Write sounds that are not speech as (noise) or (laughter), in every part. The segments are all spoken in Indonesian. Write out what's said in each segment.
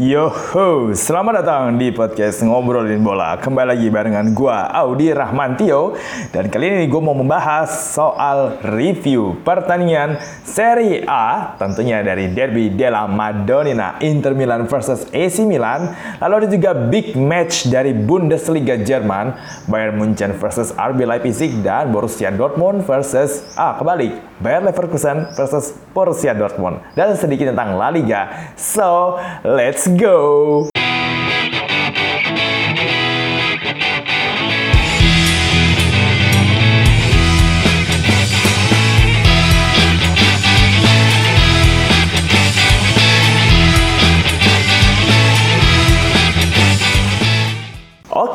Yo ho, selamat datang di podcast Ngobrolin Bola. Kembali lagi barengan gua Audi Rahmantio dan kali ini gue mau membahas soal review pertandingan Serie A tentunya dari Derby della Madonnina Inter Milan versus AC Milan. Lalu ada juga big match dari Bundesliga Jerman Bayern Munchen versus RB Leipzig dan Borussia Dortmund versus ah kebalik Bayer Leverkusen versus Borussia Dortmund dan sedikit tentang La Liga. So, let's go!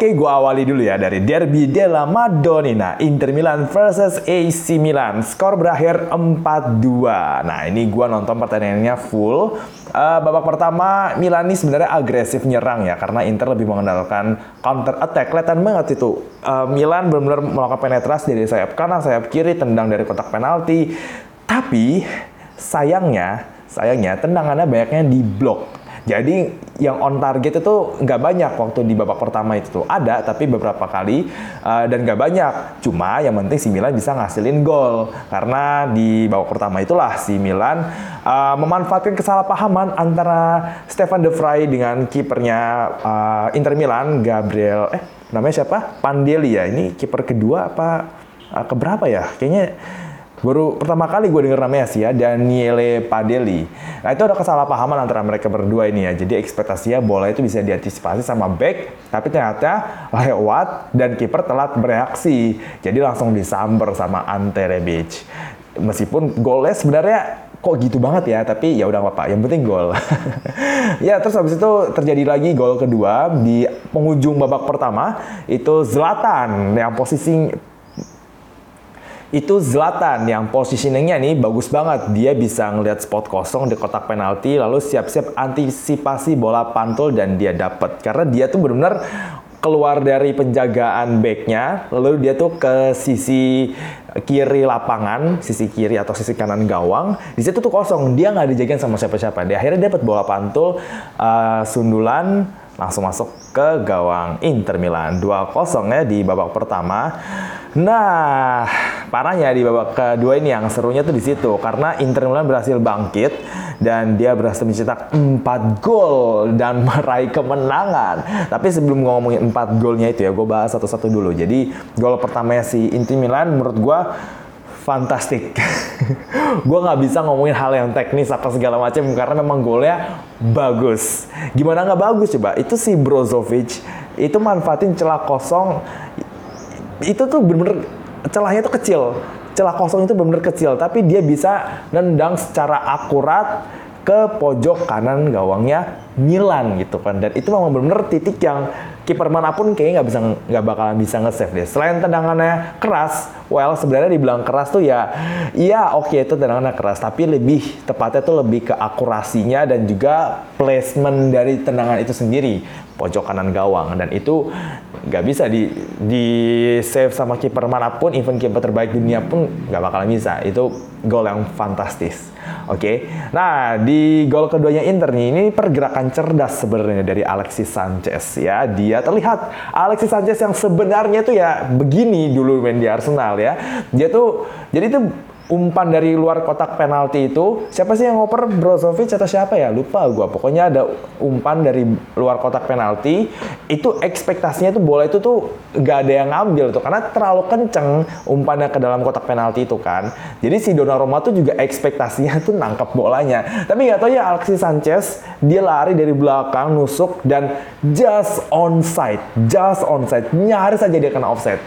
Oke, gua awali dulu ya dari Derby della Madonnina, Inter Milan versus AC Milan. Skor berakhir 4-2. Nah, ini gua nonton pertandingannya full. Uh, babak pertama Milan ini sebenarnya agresif nyerang ya karena Inter lebih mengandalkan counter attack. Kelihatan banget itu. Uh, Milan benar-benar melakukan penetrasi dari sayap kanan, sayap kiri, tendang dari kotak penalti. Tapi sayangnya, sayangnya tendangannya banyaknya di blok jadi yang on target itu nggak banyak waktu di babak pertama itu tuh. Ada tapi beberapa kali uh, dan nggak banyak. Cuma yang penting si Milan bisa ngasilin gol. Karena di babak pertama itulah si Milan uh, memanfaatkan kesalahpahaman antara Stefan De Vrij dengan kipernya uh, Inter Milan Gabriel eh namanya siapa? Pandeli ya. Ini kiper kedua apa uh, keberapa ya? Kayaknya Baru pertama kali gue denger namanya sih ya, Daniele Padeli. Nah itu ada kesalahpahaman antara mereka berdua ini ya. Jadi ekspektasinya bola itu bisa diantisipasi sama back, tapi ternyata lewat dan kiper telat bereaksi. Jadi langsung disamber sama Ante Rebic. Meskipun golnya sebenarnya kok gitu banget ya, tapi ya udah apa-apa, yang penting gol. (laughs) ya terus habis itu terjadi lagi gol kedua di penghujung babak pertama itu Zlatan yang posisi itu Zlatan yang positioningnya nih bagus banget. Dia bisa ngelihat spot kosong di kotak penalti lalu siap-siap antisipasi bola pantul dan dia dapat. Karena dia tuh benar-benar keluar dari penjagaan backnya, lalu dia tuh ke sisi kiri lapangan, sisi kiri atau sisi kanan gawang. Di situ tuh kosong, dia nggak dijagain sama siapa-siapa. Dia akhirnya dapat bola pantul, uh, sundulan, langsung masuk ke gawang Inter Milan 2-0 ya di babak pertama. Nah, parahnya di babak kedua ini yang serunya tuh di situ karena Inter Milan berhasil bangkit dan dia berhasil mencetak 4 gol dan (laughs) meraih kemenangan. Tapi sebelum ngomongin 4 golnya itu ya, gue bahas satu-satu dulu. Jadi gol pertamanya si Inter Milan menurut gue fantastik. (laughs) gue nggak bisa ngomongin hal yang teknis apa segala macam karena memang golnya bagus. Gimana nggak bagus coba? Itu si Brozovic itu manfaatin celah kosong itu tuh bener-bener celahnya tuh kecil celah kosong itu bener-bener kecil tapi dia bisa nendang secara akurat ke pojok kanan gawangnya Milan gitu kan dan itu memang bener-bener titik yang kiper mana pun kayaknya nggak bisa nggak bakalan bisa nge-save deh. Selain tendangannya keras, well sebenarnya dibilang keras tuh ya, iya oke okay, itu tendangannya keras, tapi lebih tepatnya tuh lebih ke akurasinya dan juga placement dari tendangan itu sendiri pojok kanan gawang dan itu nggak bisa di di save sama kiper mana pun, even kiper terbaik dunia pun nggak bakalan bisa. Itu gol yang fantastis. Oke, okay? nah di gol keduanya Inter nih ini pergerakan cerdas sebenarnya dari Alexis Sanchez ya. Dia terlihat Alexis Sanchez yang sebenarnya tuh ya begini dulu main di Arsenal ya. Dia tuh jadi tuh umpan dari luar kotak penalti itu siapa sih yang ngoper? Brozovic atau siapa ya? Lupa gue pokoknya ada umpan dari luar kotak penalti. Itu ekspektasinya tuh bola itu tuh gak ada yang ngambil tuh karena terlalu kenceng umpannya ke dalam kotak penalti itu kan. Jadi si Donnarumma tuh juga ekspektasinya tuh nangkep bolanya. Tapi nggak tahu ya Alexis Sanchez dia lari dari belakang nusuk dan just onside just onside. Nyaris saja dia kena offside.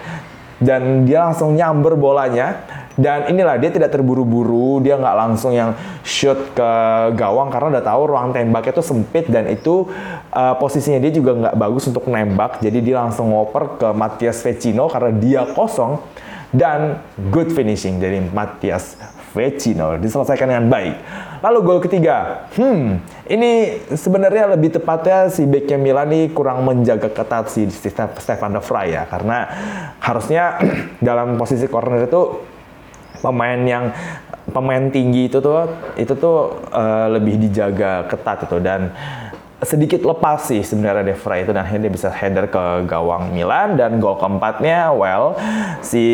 Dan dia langsung nyamber bolanya dan inilah dia tidak terburu-buru, dia nggak langsung yang shoot ke gawang karena udah tahu ruang tembaknya itu sempit dan itu uh, posisinya dia juga nggak bagus untuk nembak. Jadi dia langsung ngoper ke Matias Vecino karena dia kosong dan good finishing dari Matias Vecino diselesaikan dengan baik. Lalu gol ketiga, hmm, ini sebenarnya lebih tepatnya si backnya Milan ini kurang menjaga ketat si Stefan De Vrij ya, karena harusnya (clears throat) dalam posisi corner itu pemain yang pemain tinggi itu tuh itu tuh uh, lebih dijaga ketat itu dan sedikit lepas sih sebenarnya De Vrij itu dan akhirnya dia bisa header ke gawang Milan dan gol keempatnya well si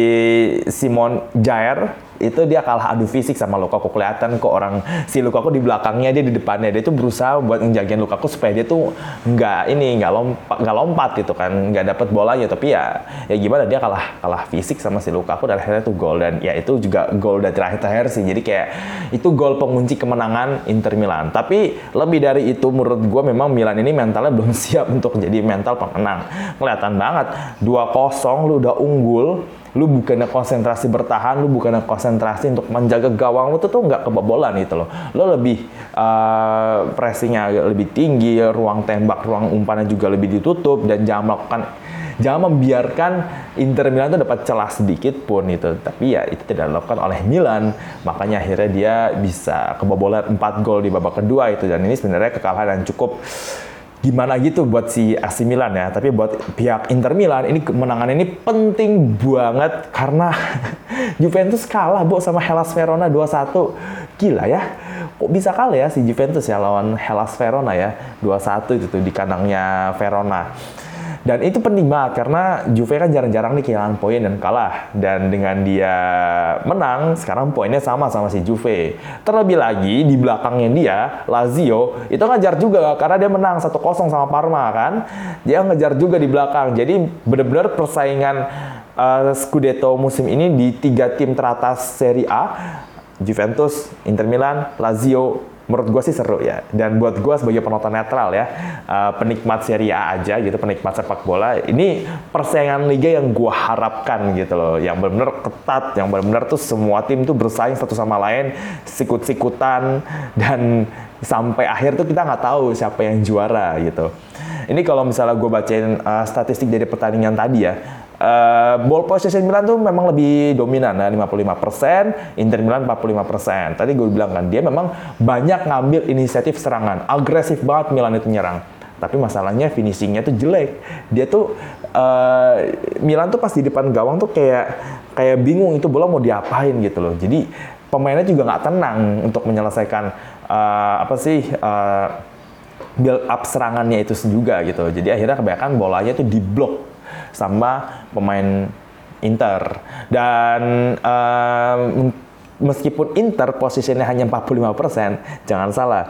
Simon Jair itu dia kalah adu fisik sama Lukaku. Kelihatan kok orang si Lukaku di belakangnya dia di depannya. Dia tuh berusaha buat ngejagain Lukaku supaya dia tuh nggak ini nggak lompat nggak lompat gitu kan. Nggak dapet bolanya. Tapi ya ya gimana dia kalah kalah fisik sama si Lukaku dan akhirnya tuh gol. Dan ya itu juga gol dari terakhir-terakhir sih. Jadi kayak itu gol pengunci kemenangan Inter Milan. Tapi lebih dari itu menurut gue memang Milan ini mentalnya belum (laughs) siap untuk jadi mental pemenang kelihatan banget. 2-0 lu udah unggul lu bukannya konsentrasi bertahan, lu bukannya konsentrasi untuk menjaga gawang lu tuh tuh nggak kebobolan gitu loh. Lu lebih uh, pressingnya lebih tinggi, ruang tembak, ruang umpannya juga lebih ditutup dan jangan melakukan jangan membiarkan Inter Milan itu dapat celah sedikit pun itu. Tapi ya itu tidak dilakukan oleh Milan. Makanya akhirnya dia bisa kebobolan 4 gol di babak kedua itu dan ini sebenarnya kekalahan yang cukup gimana gitu buat si AC Milan ya. Tapi buat pihak Inter Milan ini kemenangan ini penting banget karena (laughs) Juventus kalah bu sama Hellas Verona 2-1. Gila ya. Kok bisa kalah ya si Juventus ya lawan Hellas Verona ya 2-1 itu tuh di kandangnya Verona. Dan itu penting banget karena Juve kan jarang-jarang nih kehilangan poin dan kalah. Dan dengan dia menang, sekarang poinnya sama sama si Juve. Terlebih lagi di belakangnya dia, Lazio, itu ngejar juga karena dia menang 1-0 sama Parma kan. Dia ngejar juga di belakang. Jadi benar-benar persaingan uh, Scudetto musim ini di tiga tim teratas Serie A, Juventus, Inter Milan, Lazio, menurut gue sih seru ya. Dan buat gue sebagai penonton netral ya, uh, penikmat Serie A aja gitu, penikmat sepak bola, ini persaingan liga yang gue harapkan gitu loh, yang benar-benar ketat, yang benar-benar tuh semua tim tuh bersaing satu sama lain, sikut-sikutan (laughs) dan sampai akhir tuh kita nggak tahu siapa yang juara gitu. Ini kalau misalnya gue bacain uh, statistik dari pertandingan tadi ya, uh, ball possession Milan tuh memang lebih dominan ya 55%, Inter Milan 45%. Tadi gue bilang kan dia memang banyak ngambil inisiatif serangan, agresif banget Milan itu nyerang. Tapi masalahnya finishingnya tuh jelek. Dia tuh uh, Milan tuh pas di depan gawang tuh kayak kayak bingung itu bola mau diapain gitu loh. Jadi pemainnya juga nggak tenang untuk menyelesaikan uh, apa sih uh, build up serangannya itu juga gitu. Jadi akhirnya kebanyakan bolanya tuh diblok sama pemain Inter. Dan um, meskipun Inter posisinya hanya 45%, jangan salah,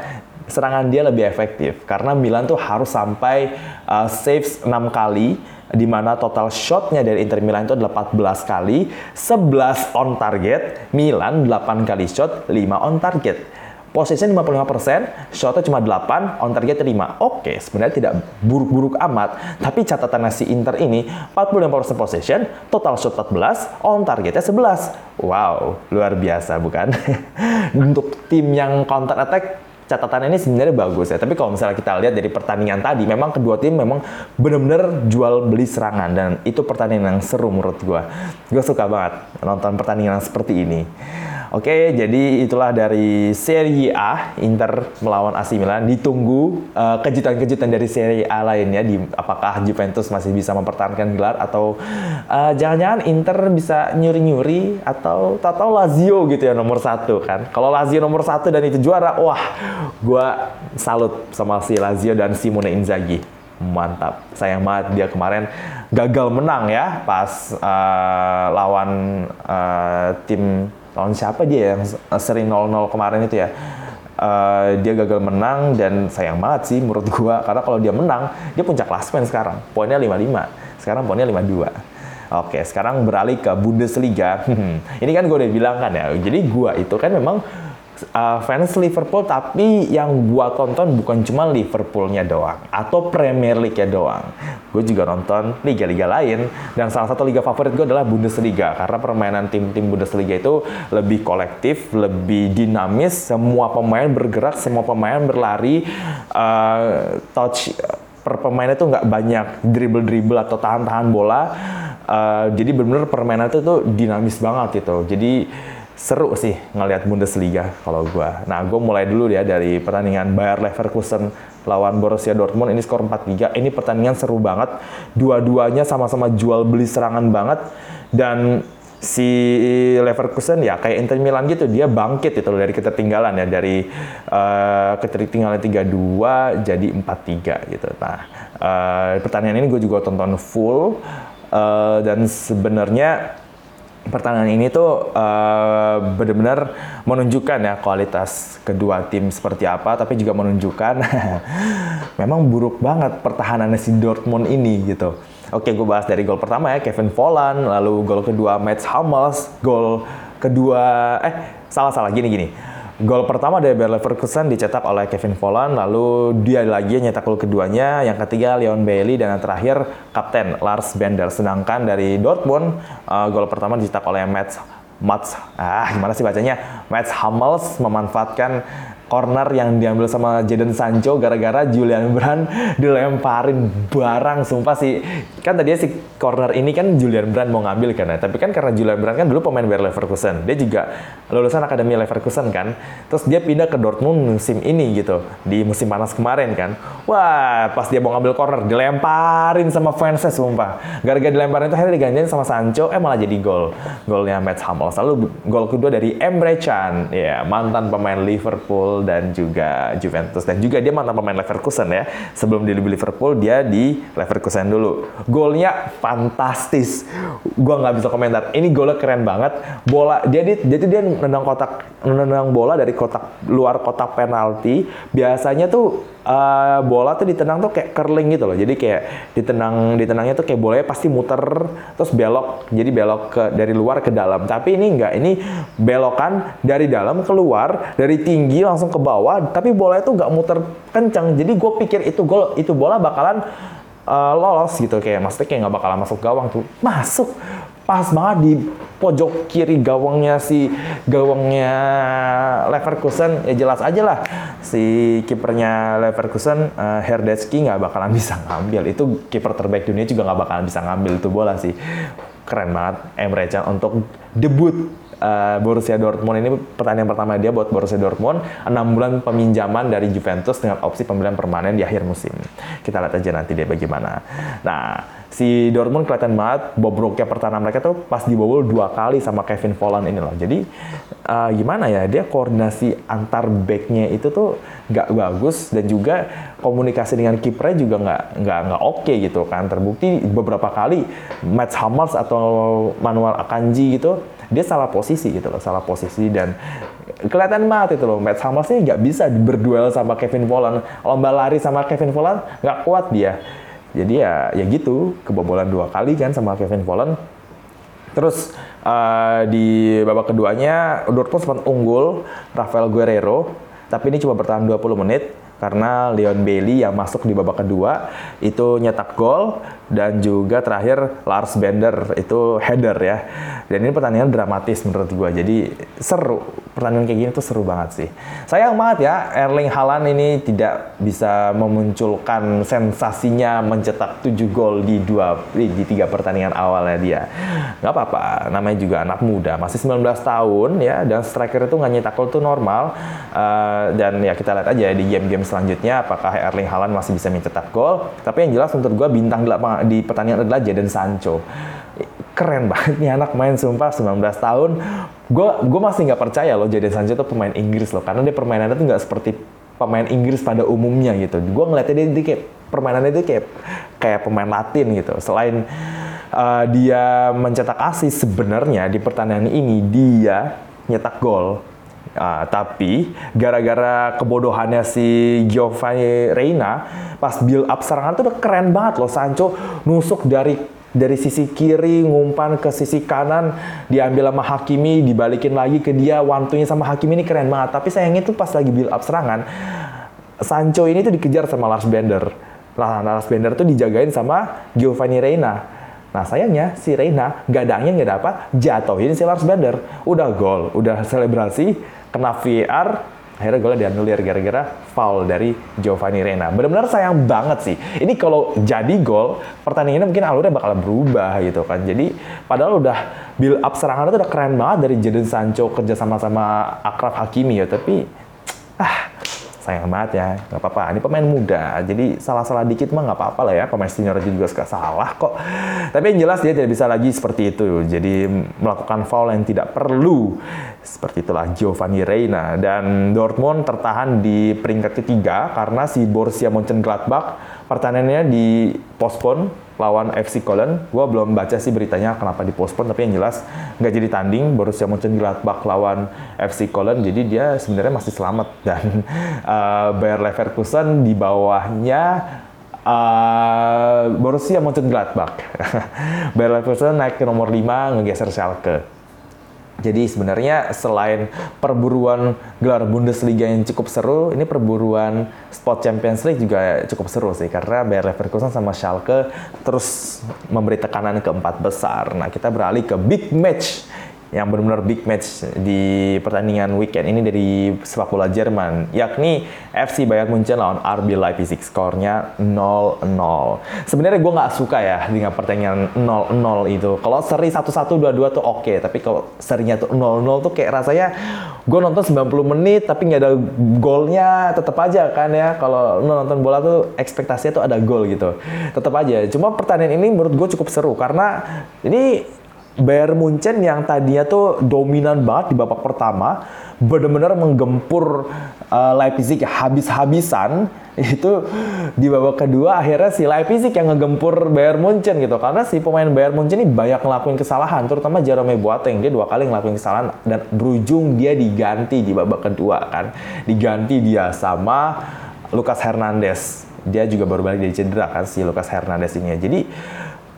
serangan dia lebih efektif karena Milan tuh harus sampai uh, saves 6 kali di mana total shotnya dari Inter Milan itu adalah 14 kali, 11 on target, Milan 8 kali shot, 5 on target posisinya 55%, shotnya cuma 8, on target 5. Oke, sebenarnya tidak buruk-buruk amat, tapi catatan si Inter ini 45% possession, total shot 14, on targetnya 11. Wow, luar biasa bukan? (laughs) Untuk tim yang counter attack catatan ini sebenarnya bagus ya. Tapi kalau misalnya kita lihat dari pertandingan tadi, memang kedua tim memang benar-benar jual beli serangan dan itu pertandingan yang seru menurut gue. Gue suka banget nonton pertandingan seperti ini. Oke, jadi itulah dari Serie A Inter melawan AC Milan. Ditunggu uh, kejutan-kejutan dari Serie A lainnya di apakah Juventus masih bisa mempertahankan gelar atau uh, jangan-jangan Inter bisa nyuri-nyuri atau tahu Lazio gitu ya nomor satu kan. Kalau Lazio nomor satu dan itu juara, wah, gue salut sama si Lazio dan Simone Inzaghi. Mantap. Sayang banget dia kemarin gagal menang ya pas uh, lawan uh, tim lawan siapa dia yang sering 0-0 kemarin itu ya? Uh, dia gagal menang dan sayang banget sih menurut gua. Karena kalau dia menang dia puncak klasmen sekarang. Poinnya 55 sekarang poinnya 52 Oke, sekarang beralih ke Bundesliga. (laughs) Ini kan gue udah bilang kan ya. Jadi gue itu kan memang uh, fans Liverpool tapi yang gua tonton bukan cuma Liverpoolnya doang atau Premier League-nya doang. Gue juga nonton liga-liga lain dan salah satu liga favorit gue adalah Bundesliga karena permainan tim-tim Bundesliga itu lebih kolektif, lebih dinamis, semua pemain bergerak, semua pemain berlari, uh, touch per pemain itu nggak banyak dribble-dribble atau tahan-tahan bola. Uh, jadi benar-benar permainan itu tuh dinamis banget gitu. Jadi seru sih ngelihat Bundesliga kalau gue. Nah, gue mulai dulu ya dari pertandingan Bayer Leverkusen lawan Borussia Dortmund. Ini skor 4-3. Ini pertandingan seru banget. Dua-duanya sama-sama jual beli serangan banget. Dan si Leverkusen ya kayak Inter Milan gitu dia bangkit itu dari ketertinggalan ya dari uh, ketertinggalan 3-2 jadi 4-3 gitu. Nah, uh, pertandingan ini gue juga tonton full uh, dan sebenarnya pertandingan ini tuh uh, benar-benar menunjukkan ya kualitas kedua tim seperti apa, tapi juga menunjukkan (laughs) memang buruk banget pertahanannya si Dortmund ini gitu. Oke, gue bahas dari gol pertama ya, Kevin Volland, lalu gol kedua Mats Hummels, gol kedua, eh salah-salah gini-gini. Gol pertama dari Bayer Leverkusen dicetak oleh Kevin Volland, lalu dia lagi nyetak gol keduanya, yang ketiga Leon Bailey, dan yang terakhir Kapten Lars Bender. Sedangkan dari Dortmund, uh, gol pertama dicetak oleh Mats Mats, ah gimana sih bacanya? Mats Hummels memanfaatkan corner yang diambil sama Jadon Sancho gara-gara Julian Brand (laughs) dilemparin barang. Sumpah sih kan tadinya si corner ini kan Julian Brand mau ngambil kan ya. Tapi kan karena Julian Brand kan dulu pemain Bayer Leverkusen. Dia juga lulusan akademi Leverkusen kan. Terus dia pindah ke Dortmund musim ini gitu di musim panas kemarin kan. Wah pas dia mau ngambil corner dilemparin sama fansnya sumpah. Gara-gara dilemparin itu akhirnya digantiin sama Sancho eh malah jadi gol. Golnya Mats Hummels. Lalu gol kedua dari Emre Can. Ya mantan pemain Liverpool dan juga Juventus dan juga dia mantan pemain Leverkusen ya. Sebelum dia di Liverpool dia di Leverkusen dulu. Golnya fantastis. Gua nggak bisa komentar. Ini golnya keren banget. Bola dia jadi dia nendang kotak nendang bola dari kotak luar kotak penalti. Biasanya tuh uh, bola tuh ditendang tuh kayak curling gitu loh. Jadi kayak ditendang ditendangnya tuh kayak bolanya pasti muter terus belok. Jadi belok ke dari luar ke dalam. Tapi ini enggak. Ini belokan dari dalam keluar dari tinggi langsung ke bawah. Tapi bola itu nggak muter kencang. Jadi gue pikir itu gol itu bola bakalan uh, lolos gitu kayak maksudnya kayak nggak bakalan masuk gawang tuh masuk pas banget di pojok kiri gawangnya si gawangnya Leverkusen. Ya jelas aja lah si kipernya Leverkusen uh, Herdetsky nggak bakalan (laughs) bisa ngambil. Itu kiper terbaik dunia juga nggak bakalan bisa ngambil itu bola sih. Keren banget Emre Can untuk debut uh, Borussia Dortmund ini pertandingan pertama dia buat Borussia Dortmund 6 bulan peminjaman dari Juventus dengan opsi pembelian permanen di akhir musim kita lihat aja nanti dia bagaimana nah si Dortmund kelihatan banget bobroknya pertahanan mereka tuh pas dibobol dua kali sama Kevin Volland ini loh. Jadi uh, gimana ya dia koordinasi antar backnya itu tuh nggak bagus dan juga komunikasi dengan kipernya juga nggak nggak nggak oke okay gitu kan. Terbukti beberapa kali Mats Hummels atau Manuel Akanji gitu dia salah posisi gitu loh, salah posisi dan kelihatan banget itu loh Mats Hummels ini nggak bisa berduel sama Kevin Volland. Lomba lari sama Kevin Volland nggak kuat dia jadi ya ya gitu, kebobolan dua kali kan sama Kevin Volland. Terus uh, di babak keduanya Dortmund sempat unggul Rafael Guerrero, tapi ini cuma bertahan 20 menit karena Leon Bailey yang masuk di babak kedua itu nyetak gol dan juga terakhir Lars Bender itu header ya. Dan ini pertandingan dramatis menurut gue. Jadi seru. Pertandingan kayak gini tuh seru banget sih. Sayang banget ya Erling Haaland ini tidak bisa memunculkan sensasinya mencetak 7 gol di dua di, di tiga pertandingan awalnya dia. Gak apa-apa, namanya juga anak muda, masih 19 tahun ya dan striker itu nggak nyetak gol tuh normal. Uh, dan ya kita lihat aja di game-game selanjutnya apakah Erling Haaland masih bisa mencetak gol. Tapi yang jelas menurut gue bintang di pertandingan adalah Jadon Sancho. Keren banget nih anak main sumpah 19 tahun. Gue gue masih nggak percaya loh jadi Sancho tuh pemain Inggris loh karena dia permainannya tuh nggak seperti pemain Inggris pada umumnya gitu. Gue ngeliatnya dia, dia kayak permainannya itu kayak kayak pemain Latin gitu. Selain uh, dia mencetak asis sebenarnya di pertandingan ini dia nyetak gol Uh, tapi gara-gara kebodohannya si Giovanni Reina pas build up serangan tuh udah keren banget loh Sancho nusuk dari dari sisi kiri ngumpan ke sisi kanan diambil sama Hakimi dibalikin lagi ke dia wantunya sama Hakimi ini keren banget. Tapi sayangnya tuh pas lagi build up serangan Sancho ini tuh dikejar sama Lars Bender. Nah Lars Bender tuh dijagain sama Giovanni Reina Nah sayangnya si Reina gadangnya nggak dapat jatuhin si Lars Bender. Udah gol, udah selebrasi, kena VR, akhirnya golnya dianulir gara-gara foul dari Giovanni Reina. Benar-benar sayang banget sih. Ini kalau jadi gol, pertandingannya mungkin alurnya bakal berubah gitu kan. Jadi padahal udah build up serangan itu udah keren banget dari Jadon Sancho kerja sama sama Akraf Hakimi ya, tapi ah sayang banget ya nggak apa-apa. Ini pemain muda jadi salah-salah dikit mah nggak apa-apa lah ya. Pemain senior juga suka salah kok. Tapi yang jelas dia tidak bisa lagi seperti itu. Jadi melakukan foul yang tidak perlu seperti itulah Giovanni Reina dan Dortmund tertahan di peringkat ketiga karena si Borussia Mönchengladbach pertandingannya di postpone lawan FC Köln. Gue belum baca sih beritanya kenapa dipospon, tapi yang jelas nggak jadi tanding. Borussia Mönchengladbach lawan FC Köln, jadi dia sebenarnya masih selamat. (laughs) Dan uh, Bayer Leverkusen di bawahnya uh, Borussia Mönchengladbach. (laughs) Bayer Leverkusen naik ke nomor 5, ngegeser Schalke. Jadi sebenarnya selain perburuan gelar Bundesliga yang cukup seru, ini perburuan spot Champions League juga cukup seru sih karena Bayer Leverkusen sama Schalke terus memberi tekanan ke empat besar. Nah kita beralih ke big match yang benar-benar big match di pertandingan weekend ini dari sepak bola Jerman, yakni FC Bayern Munchen lawan RB Leipzig. Skornya 0-0. Sebenarnya gue nggak suka ya dengan pertandingan 0-0 itu. Kalau seri 1-1, 2-2 tuh oke, okay. tapi kalau serinya tuh 0-0 tuh kayak rasanya gue nonton 90 menit tapi nggak ada golnya, tetap aja kan ya. Kalau nonton bola tuh ekspektasinya tuh ada gol gitu. Tetap aja. Cuma pertandingan ini menurut gue cukup seru karena ini Bayern Munchen yang tadinya tuh dominan banget di babak pertama, benar-benar menggempur uh, Leipzig habis-habisan (laughs) itu di babak kedua akhirnya si Leipzig yang ngegempur Bayern Munchen gitu. Karena si pemain Bayern Munchen ini banyak ngelakuin kesalahan terutama Jerome Boateng dia dua kali ngelakuin kesalahan dan berujung dia diganti di babak kedua kan. Diganti dia sama Lucas Hernandez. Dia juga baru balik dari cedera kan si Lucas Hernandez ini jadi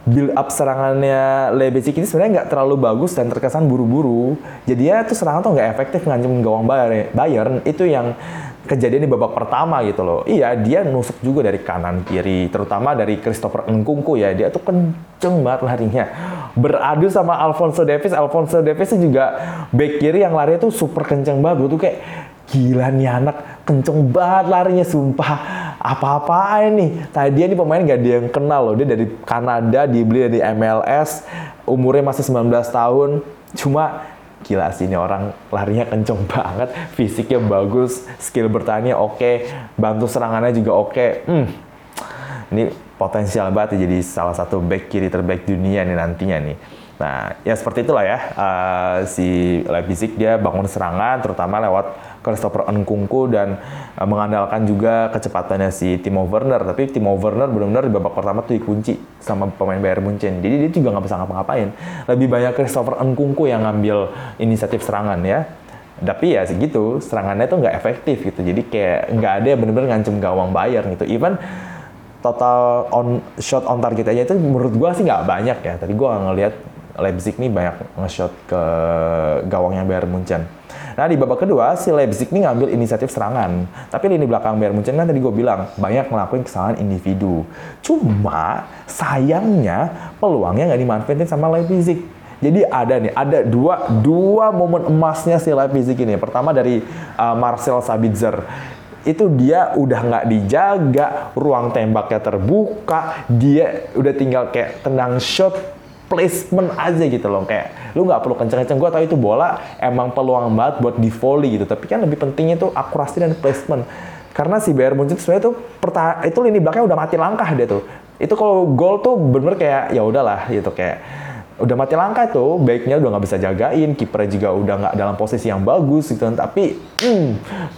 build up serangannya Leipzig ini sebenarnya nggak terlalu bagus dan terkesan buru-buru. Jadi ya itu serangan tuh nggak efektif ngancem gawang Bayern. Itu yang kejadian di babak pertama gitu loh. Iya, dia nusuk juga dari kanan kiri, terutama dari Christopher Nkunku ya. Dia tuh kenceng banget larinya. Beradu sama Alfonso Davies. Alfonso Davies juga back kiri yang lari tuh super kenceng banget. Gue tuh kayak gila nih anak kenceng banget larinya sumpah apa-apaan nih. Tadi dia nih pemain gak ada yang kenal loh. Dia dari Kanada, dibeli dari MLS, umurnya masih 19 tahun. Cuma gila sih ini orang larinya kenceng (laughs) banget, fisiknya bagus, skill bertanya oke, okay, bantu serangannya juga oke. Okay. Hmm. Ini potensial banget ya jadi salah satu back kiri terbaik dunia nih nantinya nih. Nah, ya seperti itulah ya. Uh, si Leipzig dia bangun serangan terutama lewat Christopher Nkunku dan uh, mengandalkan juga kecepatannya si Timo Werner. Tapi Timo Werner benar-benar di babak pertama tuh dikunci sama pemain Bayern Munchen. Jadi dia juga nggak bisa ngapa-ngapain. Lebih banyak Christopher Nkunku yang ngambil inisiatif serangan ya. Tapi ya segitu, serangannya tuh nggak efektif gitu. Jadi kayak nggak ada yang benar-benar ngancem gawang Bayern gitu. Even total on shot on target aja itu menurut gua sih nggak banyak ya. Tadi gua ngelihat Leipzig nih banyak nge-shot ke gawangnya Bayern Munchen. Nah di babak kedua si Leipzig ini ngambil inisiatif serangan. Tapi lini belakang Bayern Munchen kan tadi gue bilang banyak ngelakuin kesalahan individu. Cuma sayangnya peluangnya nggak dimanfaatin sama Leipzig. Jadi ada nih, ada dua dua momen emasnya si Leipzig ini. Pertama dari uh, Marcel Sabitzer itu dia udah nggak dijaga, ruang tembaknya terbuka, dia udah tinggal kayak tendang shot placement aja gitu loh. Kayak lu nggak perlu kenceng-kenceng. Gue tau itu bola emang peluang banget buat di volley gitu. Tapi kan lebih pentingnya tuh akurasi dan placement. Karena si Bayern Munchen sebenarnya tuh itu lini belakangnya udah mati langkah dia tuh. Itu kalau gol tuh bener kayak ya udahlah gitu. Kayak udah mati langkah tuh baiknya udah nggak bisa jagain kiper juga udah nggak dalam posisi yang bagus gitu. Tapi hmm,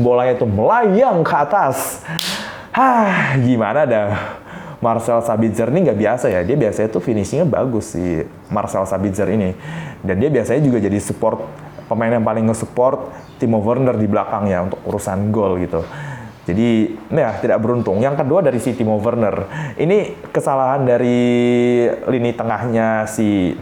bolanya tuh melayang ke atas. Hah, gimana dah Marcel Sabitzer ini nggak biasa ya. Dia biasanya tuh finishingnya bagus si Marcel Sabitzer ini. Dan dia biasanya juga jadi support pemain yang paling nge-support Timo Werner di belakang ya untuk urusan gol gitu. Jadi ya tidak beruntung. Yang kedua dari si Timo Werner. Ini kesalahan dari lini tengahnya si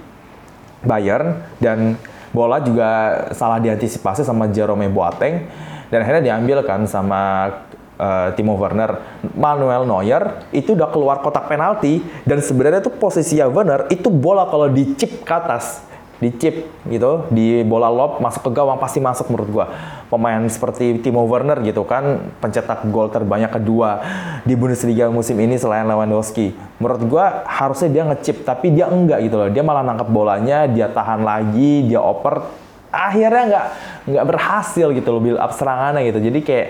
Bayern dan bola juga salah diantisipasi sama Jerome Boateng dan akhirnya diambil kan sama uh, Timo Werner, Manuel Neuer itu udah keluar kotak penalti. Dan sebenarnya tuh posisi Werner itu bola kalau dicip ke atas. Dicip gitu. Di bola lob masuk ke gawang pasti masuk menurut gua. Pemain seperti Timo Werner gitu kan pencetak gol terbanyak kedua di Bundesliga musim ini selain Lewandowski. Menurut gua harusnya dia ngecip tapi dia enggak gitu loh. Dia malah nangkap bolanya dia tahan lagi dia oper. Akhirnya nggak nggak berhasil gitu loh build up serangannya gitu. Jadi kayak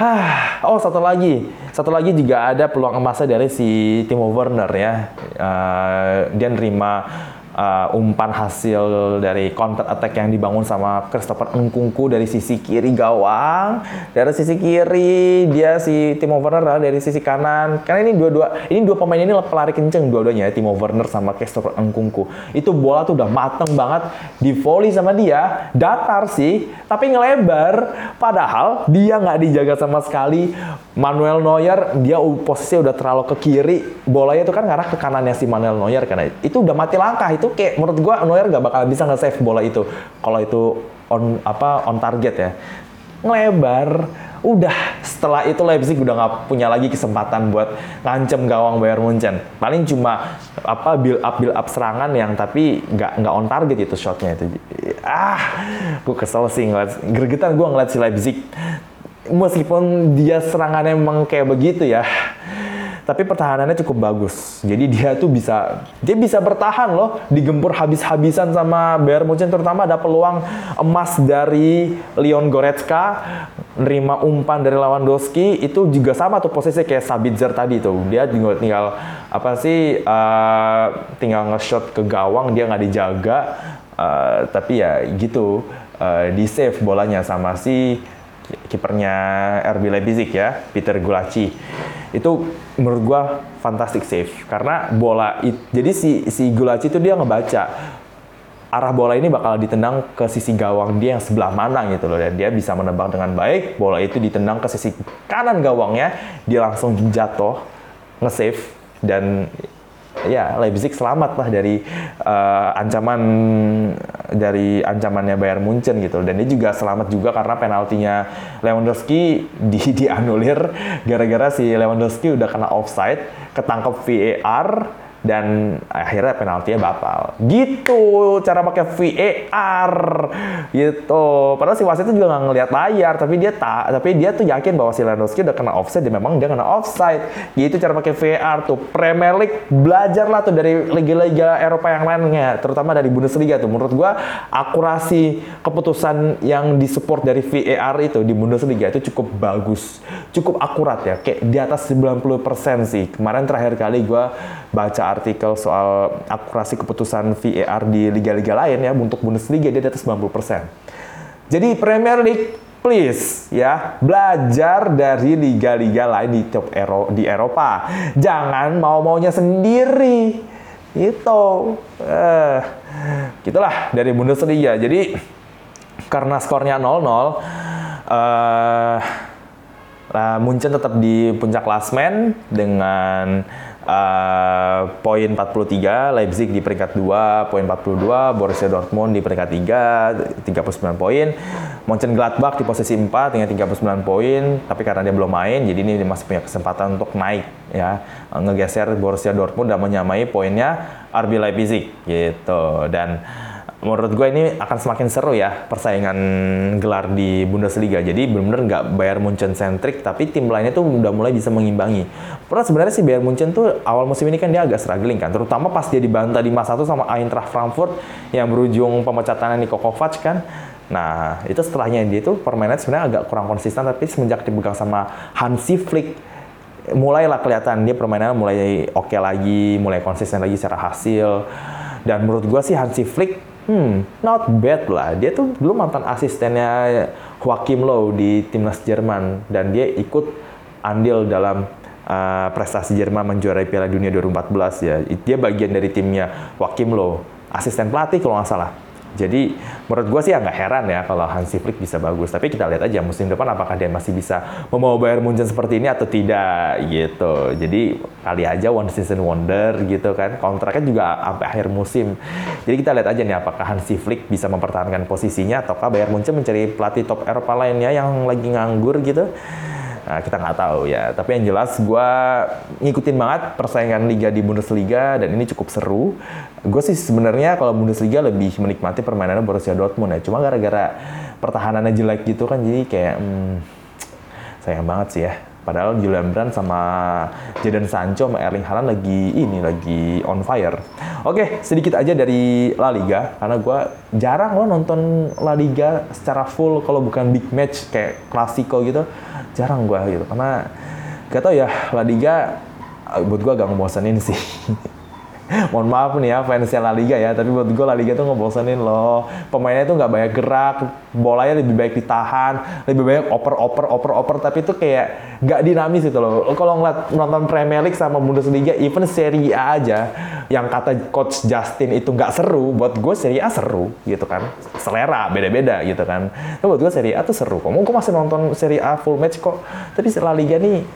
Hah, oh satu lagi, satu lagi juga ada peluang emasnya dari si Timo Werner ya. Uh, dia nerima uh, umpan hasil dari counter attack yang dibangun sama Christopher Nkunku dari sisi kiri gawang. Dari sisi kiri dia si Timo Werner dari sisi kanan. Karena ini dua-dua ini dua pemain ini pelari kenceng dua-duanya ya, Timo Werner sama Christopher Nkunku. Itu bola tuh udah mateng banget di volley sama dia, datar sih, tapi ngelebar. Padahal dia nggak dijaga sama sekali. Manuel Neuer dia posisinya udah terlalu ke kiri, bolanya itu kan ngarah ke kanannya si Manuel Neuer karena itu udah mati langkah itu kayak menurut gua Neuer nggak bakal bisa nge-save bola itu kalau itu on apa on target ya. Ngelebar. Udah setelah itu Leipzig udah nggak punya lagi kesempatan buat ngancem gawang Bayern Munchen. Paling cuma apa build up build up serangan yang tapi nggak nggak on target itu shotnya itu. Ah, gue kesel sih ngeliat gregetan gue ngeliat si Leipzig meskipun dia serangannya emang kayak begitu ya tapi pertahanannya cukup bagus. Jadi dia tuh bisa dia bisa bertahan loh, digempur habis-habisan sama Bayern Munchen terutama ada peluang emas dari Leon Goretzka, nerima umpan dari Lewandowski itu juga sama tuh posisi kayak Sabitzer tadi tuh. Dia tinggal, tinggal apa sih uh, tinggal nge-shot ke gawang dia nggak dijaga uh, tapi ya gitu uh, di save bolanya sama si kipernya RB Leipzig ya, Peter Gulacsi. Itu menurut gua fantastic save karena bola it, jadi si si Gulacsi itu dia ngebaca arah bola ini bakal ditendang ke sisi gawang dia yang sebelah mana gitu loh dan dia bisa menebak dengan baik bola itu ditendang ke sisi kanan gawangnya dia langsung jatuh nge-save dan ya Leipzig selamat lah dari uh, ancaman dari ancamannya Bayern Munchen gitu. Dan dia juga selamat juga karena penaltinya Lewandowski di (laughs) dianulir gara-gara si Lewandowski udah kena offside ketangkep VAR dan akhirnya penaltinya batal. Gitu cara pakai VAR gitu. Padahal si wasit itu juga nggak ngelihat layar, tapi dia tak, tapi dia tuh yakin bahwa si Lewandowski udah kena offside dan memang dia kena offside. Gitu cara pakai VAR tuh. Premier League belajarlah tuh dari liga-liga Eropa yang lainnya, terutama dari Bundesliga tuh. Menurut gua akurasi keputusan yang disupport dari VAR itu di Bundesliga itu cukup bagus, cukup akurat ya, kayak di atas 90% sih. Kemarin terakhir kali gua baca artikel soal akurasi keputusan VAR di liga-liga lain ya untuk Bundesliga dia di atas 90%. Jadi Premier League please ya belajar dari liga-liga lain di top Ero di Eropa. Jangan mau-maunya sendiri. Itu eh gitulah dari Bundesliga. Jadi karena skornya 0-0 eh Munchen tetap di puncak klasmen dengan Uh, poin 43, Leipzig di peringkat 2, poin 42, Borussia Dortmund di peringkat 3, 39 poin. Mönchengladbach di posisi 4 dengan 39 poin, tapi karena dia belum main, jadi ini masih punya kesempatan untuk naik ya, ngegeser Borussia Dortmund dan menyamai poinnya RB Leipzig gitu. Dan menurut gue ini akan semakin seru ya persaingan gelar di Bundesliga. Jadi benar-benar nggak Bayern Munchen centric, tapi tim lainnya tuh udah mulai bisa mengimbangi. Pernah sebenarnya si Bayern Munchen tuh awal musim ini kan dia agak struggling kan, terutama pas dia dibantai di masa 1 sama Eintracht Frankfurt yang berujung pemecatan Niko Kovac kan. Nah, itu setelahnya dia tuh permainan sebenarnya agak kurang konsisten, tapi semenjak dipegang sama Hansi Flick, mulailah kelihatan dia permainannya mulai oke okay lagi, mulai konsisten lagi secara hasil. Dan menurut gue sih Hansi Flick hmm, not bad lah. Dia tuh dulu mantan asistennya Joachim Low di timnas Jerman dan dia ikut andil dalam uh, prestasi Jerman menjuarai Piala Dunia 2014 ya. Dia bagian dari timnya Joachim Low, asisten pelatih kalau nggak salah. Jadi menurut gue sih ya heran ya kalau Hansi Flick bisa bagus. Tapi kita lihat aja musim depan apakah dia masih bisa membawa Bayern Munchen seperti ini atau tidak gitu. Jadi kali aja one season wonder gitu kan. Kontraknya juga sampai akhir musim. Jadi kita lihat aja nih apakah Hansi Flick bisa mempertahankan posisinya ataukah Bayern Munchen mencari pelatih top Eropa lainnya yang lagi nganggur gitu. Nah, kita nggak tahu ya. Tapi yang jelas gue ngikutin banget persaingan liga di Bundesliga dan ini cukup seru. Gue sih sebenarnya kalau Bundesliga lebih menikmati permainannya Borussia Dortmund ya. Cuma gara-gara pertahanannya jelek gitu kan jadi kayak hmm, sayang banget sih ya. Padahal Julian Brand sama Jadon Sancho sama Erling Haaland lagi ini lagi on fire. Oke, sedikit aja dari La Liga karena gue jarang loh nonton La Liga secara full kalau bukan big match kayak klasiko gitu jarang gue gitu karena gak tau ya La Liga buat gue agak ngebosenin sih (laughs) (laughs) mohon maaf nih ya fansnya La Liga ya tapi buat gue La Liga tuh ngebosenin loh. Pemainnya tuh nggak banyak gerak bolanya lebih baik ditahan lebih banyak oper oper oper oper tapi itu kayak nggak dinamis itu loh. Kalau ngeliat nonton Premier League sama Bundesliga even Serie A aja yang kata coach Justin itu nggak seru buat gue Serie A seru gitu kan. Selera beda-beda gitu kan. Tapi buat gue Serie A tuh seru kok. Gue masih nonton Serie A full match kok. Tapi La Liga nih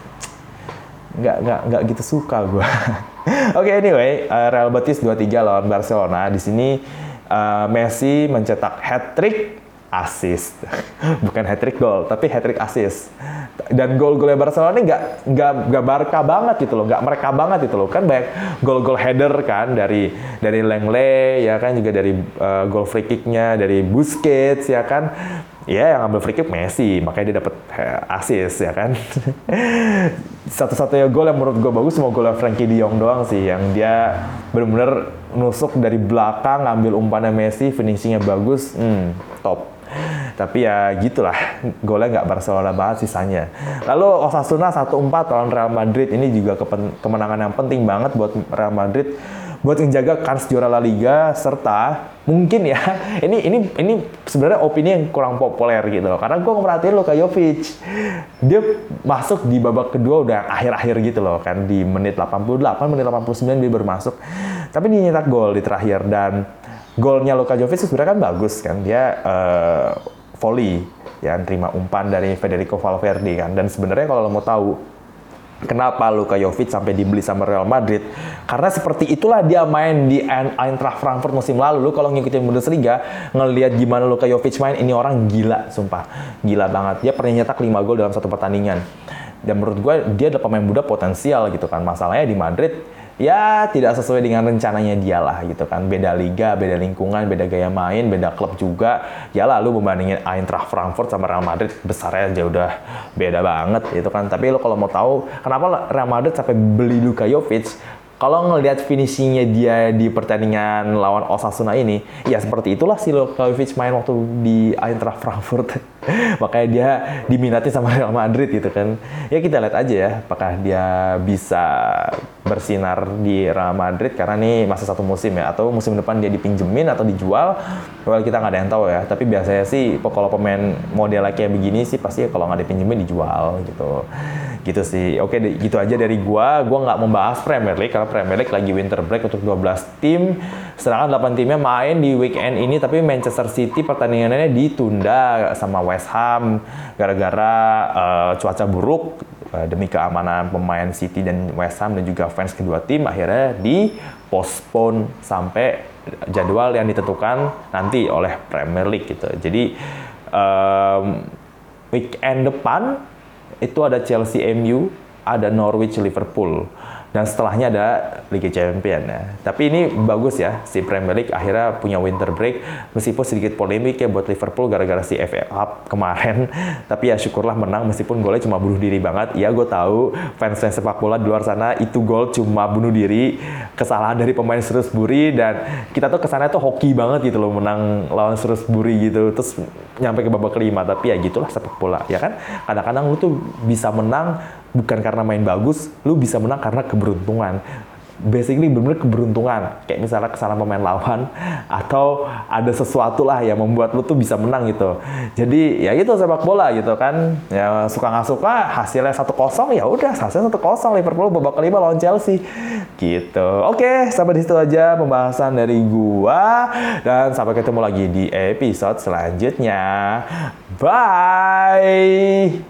nggak nggak nggak gitu suka gue. (laughs) (laughs) Oke okay, anyway, uh, Real Betis 2-3 lawan Barcelona. Di sini uh, Messi mencetak hat trick assist. (laughs) Bukan hat trick gol, tapi hat trick assist. Dan gol-golnya Barcelona ini nggak nggak nggak Barca banget gitu loh, nggak mereka banget gitu loh. Kan banyak gol-gol header kan dari dari Lenglet ya kan juga dari uh, gol free kicknya dari Busquets ya kan ya yang ambil free kick Messi, makanya dia dapat eh, assist ya kan. (laughs) Satu-satunya gol yang menurut gue bagus cuma golnya Frankie De Jong doang sih, yang dia benar-benar nusuk dari belakang, ngambil umpannya Messi, finishingnya bagus, hmm, top. Tapi ya gitulah, golnya nggak Barcelona banget sisanya. Lalu Osasuna 1-4 lawan Real Madrid, ini juga kemenangan yang penting banget buat Real Madrid buat menjaga kans juara La Liga serta mungkin ya (laughs) ini ini ini sebenarnya opini yang kurang populer gitu loh. Karena gue merhatiin kayak Jovic. Dia masuk di babak kedua udah akhir-akhir gitu loh kan di menit 88 menit 89 dia baru masuk. Tapi dia nyetak gol di terakhir dan golnya Luka Jovic sebenarnya kan bagus kan dia uh, volley ya terima umpan dari Federico Valverde kan. Dan sebenarnya kalau lo mau tahu Kenapa Luka Jovic sampai dibeli sama Real Madrid? Karena seperti itulah dia main di Eintracht Frankfurt musim lalu. Lu kalau ngikutin Bundesliga, ngelihat gimana Luka Jovic main, ini orang gila, sumpah. Gila banget. Dia pernah nyetak 5 gol dalam satu pertandingan. Dan menurut gue, dia adalah pemain muda potensial gitu kan. Masalahnya di Madrid, ya tidak sesuai dengan rencananya dia lah gitu kan. Beda liga, beda lingkungan, beda gaya main, beda klub juga. Ya lalu membandingin Eintracht Frankfurt sama Real Madrid besarnya aja udah beda banget gitu kan. Tapi lo kalau mau tahu kenapa Real Madrid sampai beli Luka Jovic, kalau ngelihat finishingnya dia di pertandingan lawan Osasuna ini, ya seperti itulah si Lukovic main waktu di Eintracht Frankfurt. (laughs) Makanya dia diminati sama Real Madrid gitu kan. Ya kita lihat aja ya, apakah dia bisa bersinar di Real Madrid karena ini masih satu musim ya, atau musim depan dia dipinjemin atau dijual. Well kita nggak ada yang tahu ya. Tapi biasanya sih kalau pemain model kayak begini sih pasti kalau nggak dipinjemin dijual gitu gitu sih. Oke, gitu aja dari gua. Gua nggak membahas Premier League karena Premier League lagi winter break untuk 12 tim. Sedangkan 8 timnya main di weekend ini tapi Manchester City pertandingannya ditunda sama West Ham gara-gara uh, cuaca buruk uh, demi keamanan pemain City dan West Ham dan juga fans kedua tim akhirnya dipospon sampai jadwal yang ditentukan nanti oleh Premier League gitu. Jadi um, weekend depan itu ada Chelsea MU, ada Norwich Liverpool dan setelahnya ada Liga Champion ya. Tapi ini bagus ya si Premier League akhirnya punya winter break meskipun sedikit polemik ya buat Liverpool gara-gara si FA Cup kemarin. (laughs) Tapi ya syukurlah menang meskipun golnya cuma bunuh diri banget. Ya gue tahu fans fans sepak bola di luar sana itu gol cuma bunuh diri, kesalahan dari pemain Shrewsbury dan kita tuh kesannya tuh hoki banget gitu loh menang lawan Shrewsbury gitu. Terus nyampe ke babak kelima tapi ya gitulah sepak bola ya kan. Kadang-kadang lu tuh bisa menang bukan karena main bagus, lu bisa menang karena keberuntungan. Basically benar-benar keberuntungan. Kayak misalnya kesalahan pemain lawan (laughs) atau ada sesuatu lah yang membuat lu tuh bisa menang gitu. Jadi ya itu sepak bola gitu kan. Ya suka nggak suka hasilnya satu kosong ya udah hasilnya satu kosong Liverpool babak kelima lawan Chelsea gitu. Oke, sampai di situ aja pembahasan dari gua dan sampai ketemu lagi di episode selanjutnya. Bye.